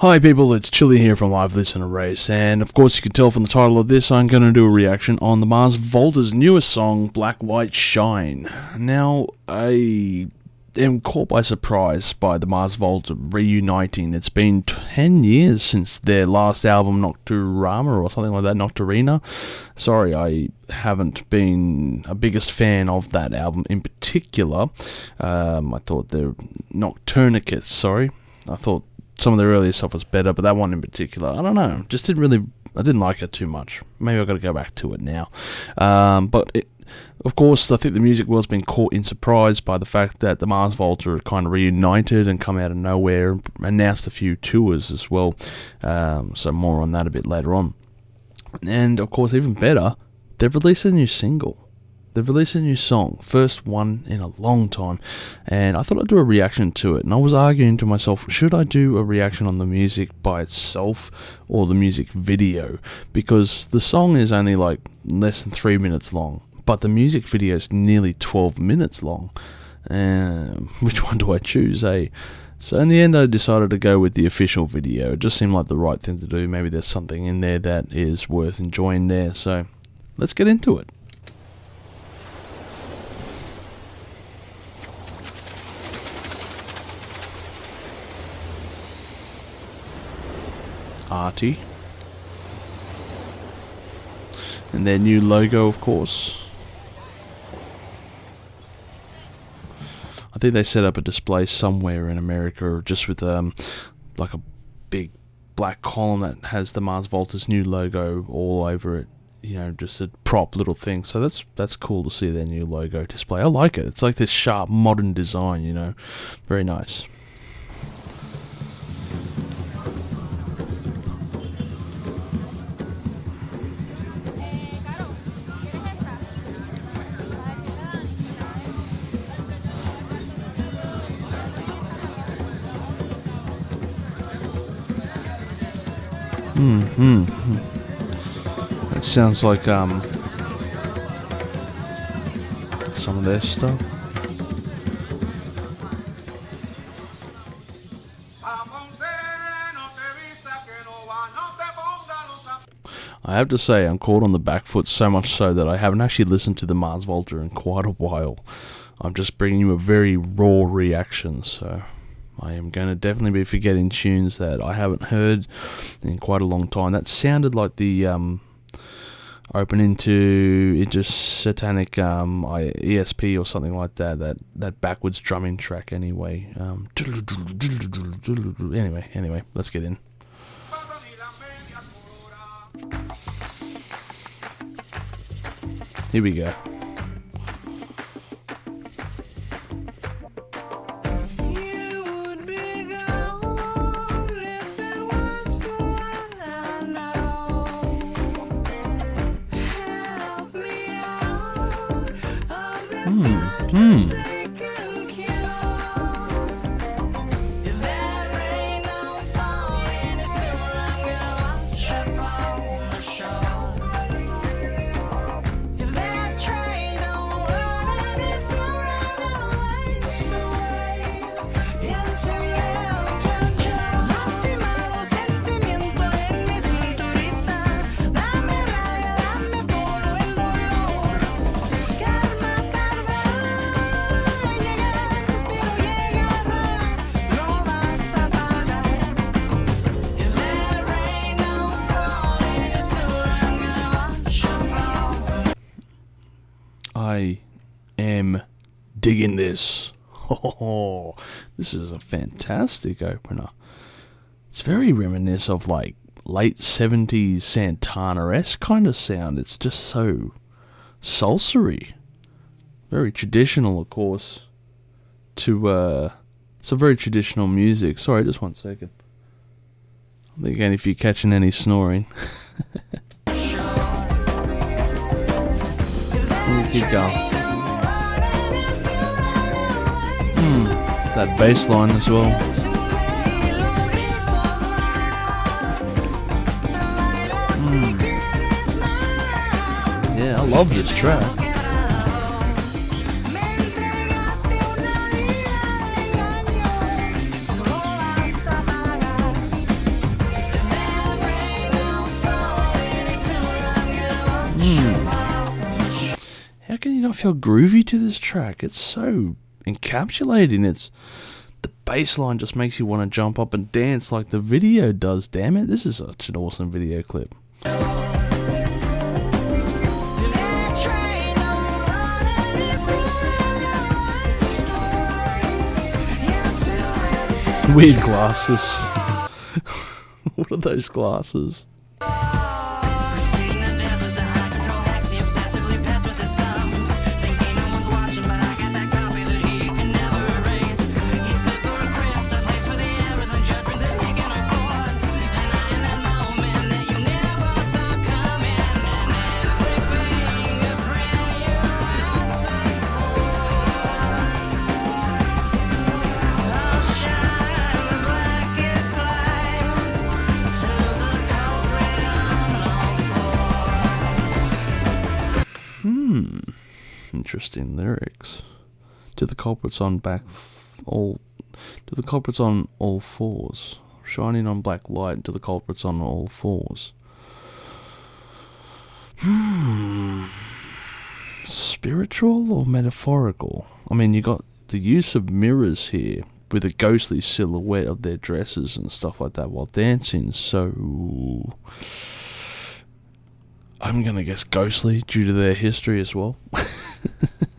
Hi people, it's Chili here from Live Listen Erased, and of course you can tell from the title of this I'm going to do a reaction on the Mars Volta's newest song, Black Light Shine. Now, I am caught by surprise by the Mars Volta reuniting. It's been 10 years since their last album, Nocturama, or something like that, Nocturina. Sorry, I haven't been a biggest fan of that album in particular. Um, I thought they're Nocturnicus, sorry. I thought some of the earlier stuff was better, but that one in particular, I don't know, just didn't really, I didn't like it too much. Maybe I've got to go back to it now. Um, but it, of course, I think the music world's been caught in surprise by the fact that the Mars Volta kind of reunited and come out of nowhere, announced a few tours as well. Um, so more on that a bit later on. And of course, even better, they've released a new single. They've released a new song, first one in a long time, and I thought I'd do a reaction to it. And I was arguing to myself, should I do a reaction on the music by itself or the music video? Because the song is only like less than three minutes long, but the music video is nearly 12 minutes long. Um, which one do I choose, eh? So in the end, I decided to go with the official video. It just seemed like the right thing to do. Maybe there's something in there that is worth enjoying there. So let's get into it. Artie. And their new logo, of course. I think they set up a display somewhere in America, just with um, like a big black column that has the Mars Volta's new logo all over it. You know, just a prop little thing. So that's that's cool to see their new logo display. I like it. It's like this sharp modern design. You know, very nice. Hmm, hmm, hmm. It sounds like um some of their stuff. I have to say, I'm caught on the back foot so much so that I haven't actually listened to the Mars Volta in quite a while. I'm just bringing you a very raw reaction, so I am going to definitely be forgetting tunes that I haven't heard in quite a long time. That sounded like the um, opening to Inertiatic um, ESP or something like that. That that backwards drumming track. Anyway, um, anyway, anyway, let's get in. Here we go. Digging this. Oh, this is a fantastic opener. It's very reminiscent of like late 70s Santana esque kind of sound. It's just so salsery. Very traditional, of course. To, uh, it's a very traditional music. Sorry, just one second. Again, if you're catching any snoring. keep going. that bass line as well. Mm. Yeah, I love this track. Mm. How can you not feel groovy to this track? It's so encapsulating. It's the bass line just makes you want to jump up and dance like the video does. Damn it, this is such an awesome video clip. Weird glasses. what are those glasses? Interesting lyrics. To the culprits on back f- all, to the culprits on all fours, shining on black light. To the culprits on all fours. Hmm. Spiritual or metaphorical? I mean, you got the use of mirrors here with a ghostly silhouette of their dresses and stuff like that while dancing. So. I'm to guess ghostly due to their history as well.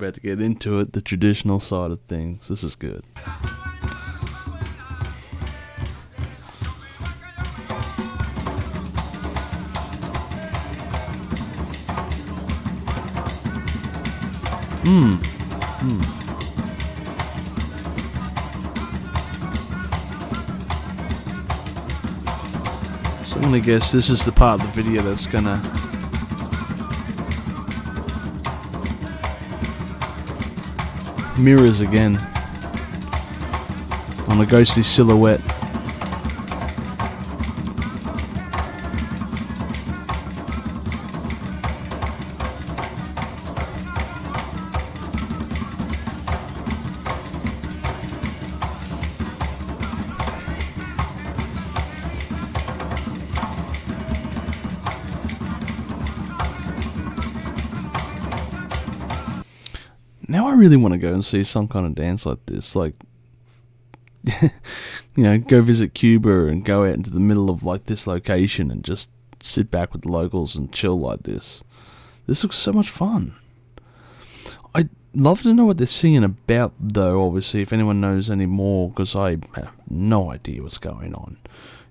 about to get into it. The traditional side of things. This is good. Hmm. Hmm. So I'm gonna guess this is the part of the video that's gonna mirrors again on a ghostly silhouette. Really want to go and see some kind of dance like this. Like, you know, go visit Cuba and go out into the middle of like this location and just sit back with the locals and chill like this. This looks so much fun. I'd love to know what they're singing about, though, obviously, if anyone knows any more, because I have no idea what's going on.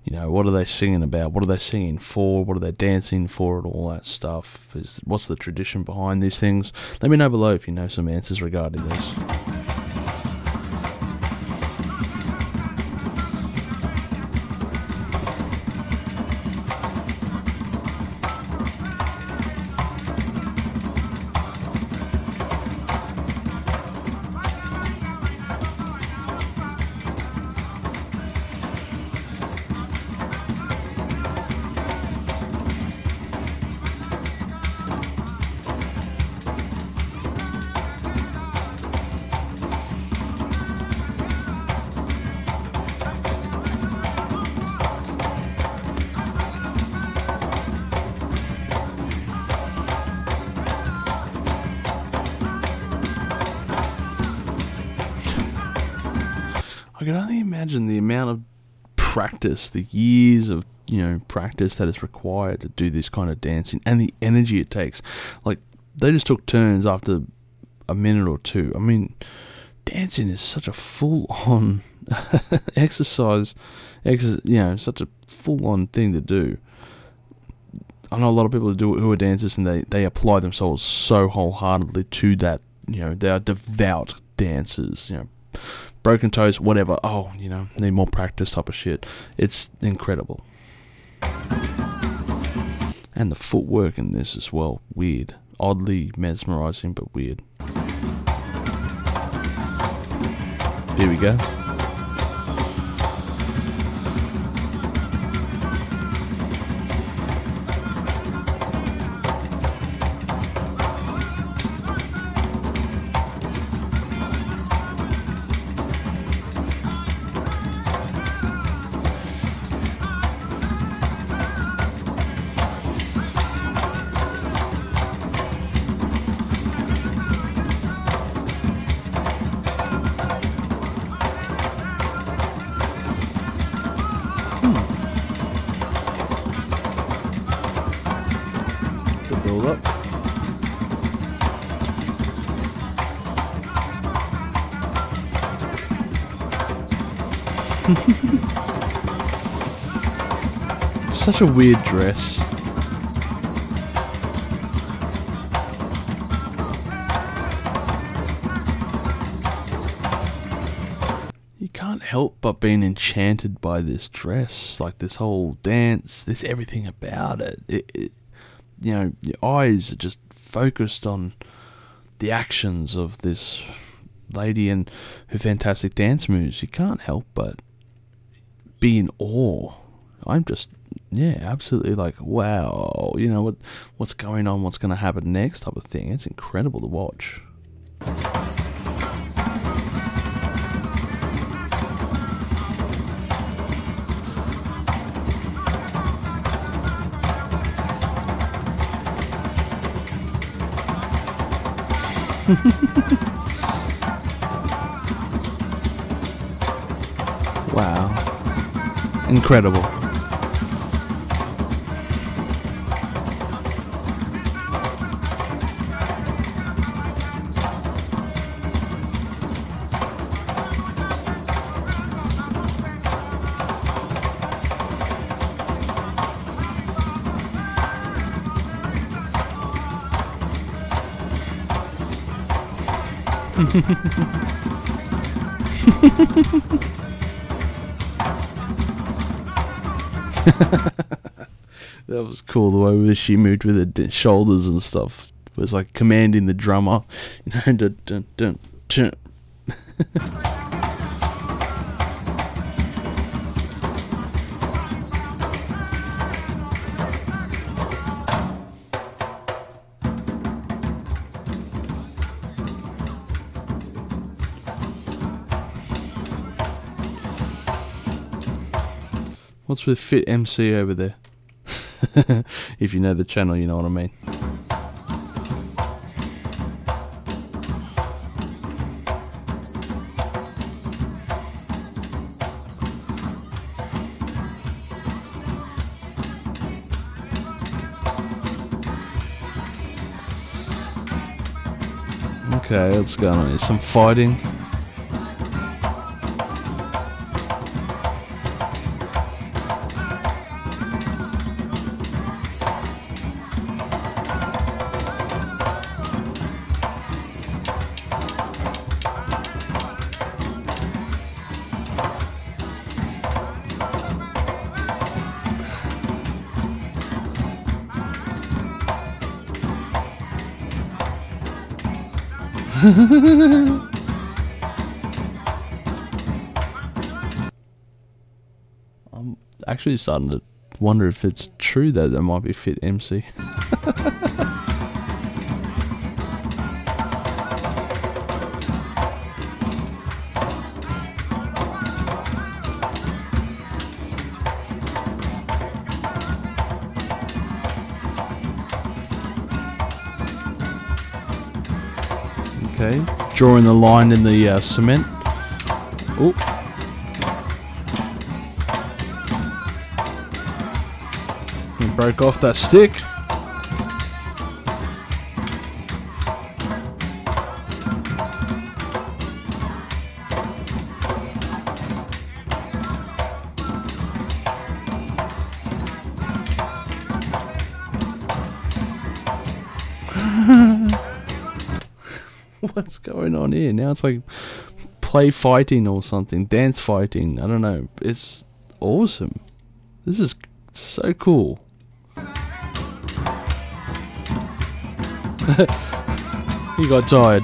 You know, what are they singing about? What are they singing for? What are they dancing for? And all that stuff. Is what's the tradition behind these things? Let me know below if you know some answers regarding this. Imagine the amount of practice, the years of you know practice that is required to do this kind of dancing, and the energy it takes. Like they just took turns after a minute or two. I mean, dancing is such a full-on exercise, ex- you know, such a full-on thing to do. I know a lot of people who do who are dancers and they, they apply themselves so wholeheartedly to that. You know, they are devout dancers. You know, broken toes, whatever. Oh, you know, need more practice type of shit. It's incredible. And the footwork in this as well, weird. Oddly mesmerizing, but weird. Here we go. Such a weird dress. You can't help but being enchanted by this dress, like this whole dance, this everything about it. It, it. You know, your eyes are just focused on the actions of this lady and her fantastic dance moves. You can't help but be in awe. I'm just, yeah, absolutely like, wow. You know what, what's going on? What's going to happen next? Type of thing. It's incredible to watch. Wow. Incredible. That was cool the way she moved with her shoulders and stuff. It was like commanding the drummer, you know. Dun, dun, dun, What's with Fit MC over there? if you know the channel, you know what I mean. Okay, what's going on here? Some fighting. Actually starting to wonder if it's true that there might be Fit MC. Okay, drawing the line in the uh, cement. Oh. Broke off that stick. What's going on here? Now it's like play fighting or something, dance fighting. I don't know. It's awesome. This is so cool. he got tired.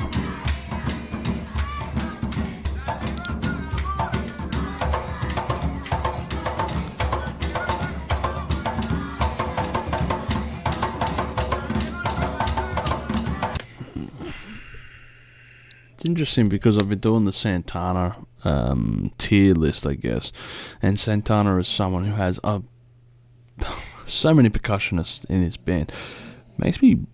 It's interesting because I've been doing the Santana um, tier list, I guess, and Santana is someone who has a so many percussionists in his band. Makes me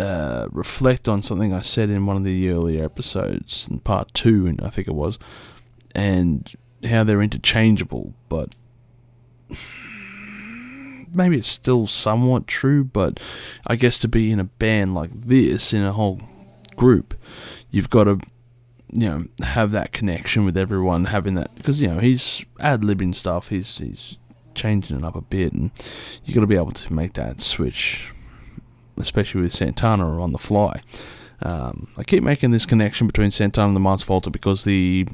uh, reflect on something I said in one of the earlier episodes, in part two, and I think it was, and how they're interchangeable, but maybe it's still somewhat true, but I guess to be in a band like this, in a whole group, you've got to, you know, have that connection with everyone, having that, because, you know, he's ad libbing stuff, he's, he's changing it up a bit, and you've got to be able to make that switch, especially with Santana or on the fly. Um, I keep making this connection between Santana and the Mars Volta because the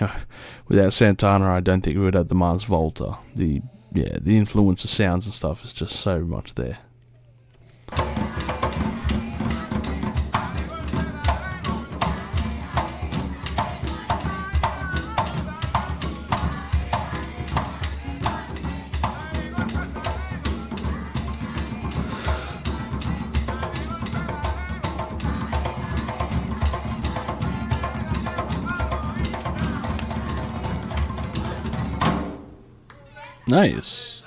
without Santana, I don't think we would have the Mars Volta. The yeah, the influence of sounds and stuff is just so much there. Nice.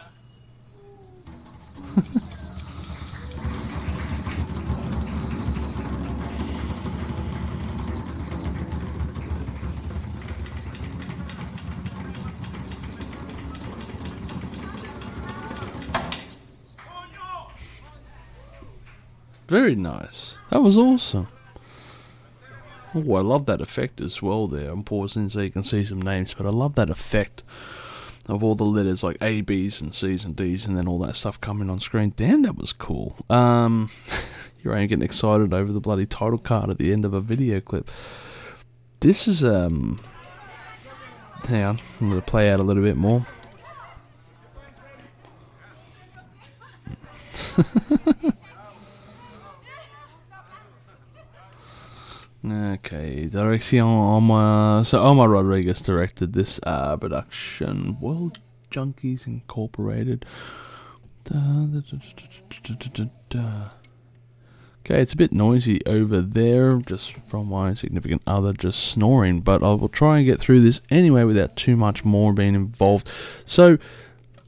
Very nice. That was awesome. Oh, I love that effect as well there. I'm pausing so you can see some names, but I love that effect of all the letters like A, B's, and C's and D's, and then all that stuff coming on screen. Damn, that was cool. Um, I am getting excited over the bloody title card at the end of a video clip. This is um. Hang on, I'm gonna play out a little bit more. Okay, direction Omar. So Omar Rodriguez directed this uh, production. World Junkies Incorporated. Okay, it's a bit noisy over there, just from my significant other just snoring, but I will try and get through this anyway without too much more being involved. So,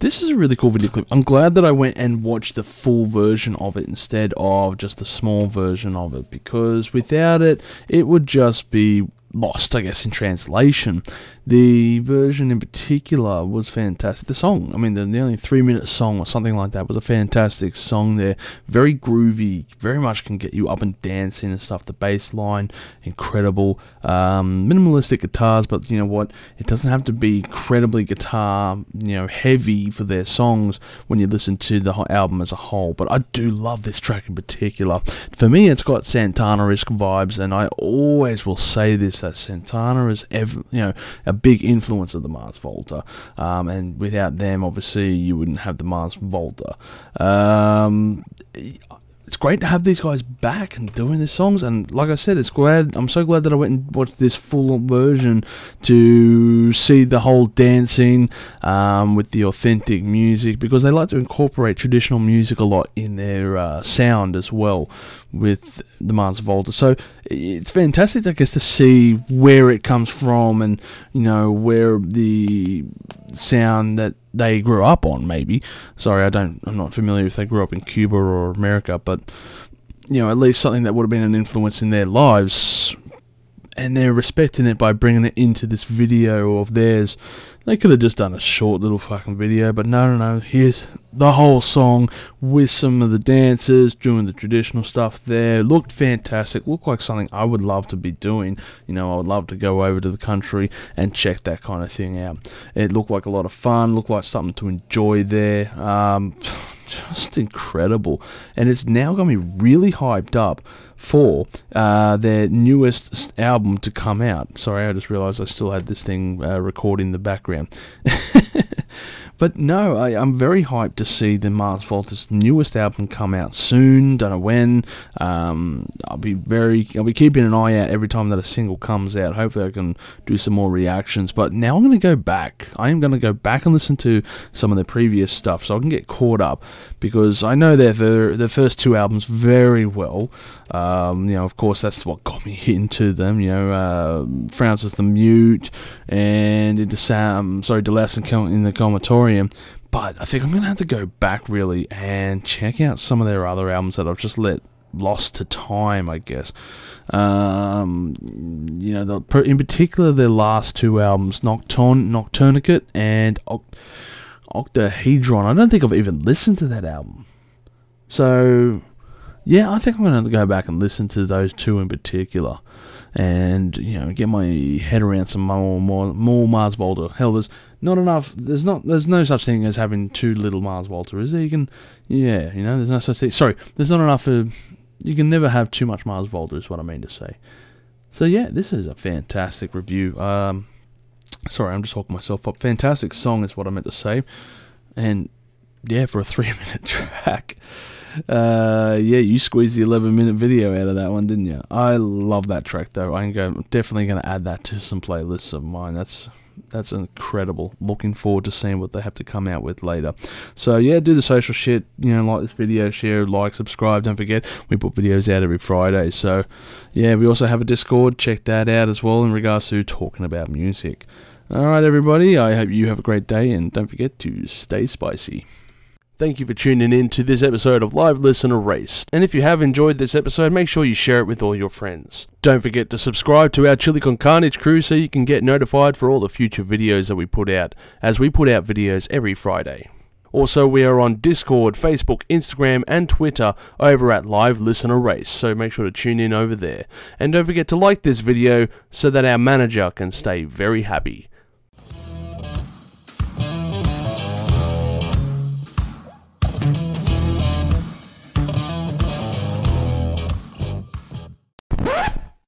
this is a really cool video clip. I'm glad that I went and watched the full version of it instead of just the small version of it because without it, it would just be lost, I guess, in translation. The version in particular was fantastic. The song, I mean, the, only three minute song or something like that was a fantastic song there. Very groovy, very much can get you up and dancing and stuff. The bass line, incredible. Um, minimalistic guitars, but you know what? It doesn't have to be incredibly guitar, you know, heavy for their songs when you listen to the album as a whole. But I do love this track in particular. For me, it's got Santana-esque vibes, and I always will say this that Santana is, you know, a big influence of the Mars Volta, um, and without them, obviously, you wouldn't have the Mars Volta. Um, it's great to have these guys back and doing these songs. And like I said, it's glad. I'm so glad that I went and watched this full version to see the whole dancing um, with the authentic music because they like to incorporate traditional music a lot in their uh, sound as well with the Mars Volta. So it's fantastic, I guess, to see where it comes from and you know where the sound that they grew up on. Maybe sorry, I don't. I'm not familiar if they grew up in Cuba or America, but you know at least something that would have been an influence in their lives. And they're respecting it by bringing it into this video of theirs they could have just done a short little fucking video, but no, no, no. Here's the whole song with some of the dancers doing the traditional stuff there. Looked fantastic. Looked like something I would love to be doing. You know, I would love to go over to the country and check that kind of thing out. It looked like a lot of fun. Looked like something to enjoy there. Um, just incredible. And it's now got me really hyped up for uh, their newest album to come out. Sorry, I just realised I still had this thing uh, recording in the background. But no, I, am very hyped to see the Mars Volta's newest album come out soon. Don't know when. Um, I'll be very, I'll be keeping an eye out every time that a single comes out. Hopefully, I can do some more reactions. But now I'm going to go back. I am going to go back and listen to some of the previous stuff so I can get caught up because I know their their first two albums very well. Um, you know, of course, that's what got me into them. You know, uh, Frances the Mute and into Sam, sorry, De-Loused in the Comatorium but I think I'm going to have to go back really and check out some of their other albums that I've just let lost to time, I guess. Um, you know, the, in particular, their last two albums, Nocturne, Nocturnicate and Oct- Octahedron. I don't think I've even listened to that album. So, yeah, I think I'm going to go back and listen to those two in particular and you know get my head around some more more more Mars Volta. Hell, there's not enough. There's not. There's no such thing as having too little Mars Volta, is there? You can, yeah, you know, there's no such thing. Sorry, there's not enough. Of, you can never have too much Mars Volta, is what I mean to say. So yeah, this is a fantastic review. Um, sorry, I'm just talking myself up. Fantastic song is what I meant to say, and yeah, for a three minute track. Uh, yeah, you squeezed the 11 minute video out of that one, didn't you? I love that track though. I'm go, definitely going to add that to some playlists of mine. That's that's incredible. Looking forward to seeing what they have to come out with later. So yeah, do the social shit. You know, like this video, share, like, subscribe. Don't forget we put videos out every Friday. So yeah, we also have a Discord. Check that out as well in regards to talking about music. All right, everybody. I hope you have a great day, and don't forget to stay spicy. Thank you for tuning in to this episode of Live Listen Erased. And if you have enjoyed this episode, make sure you share it with all your friends. Don't forget to subscribe to our Chili Con Carnage crew so you can get notified for all the future videos that we put out, as we put out videos every Friday. Also, we are on Discord, Facebook, Instagram, and Twitter over at Live Listen Erased, so make sure to tune in over there. And don't forget to like this video so that our manager can stay very happy.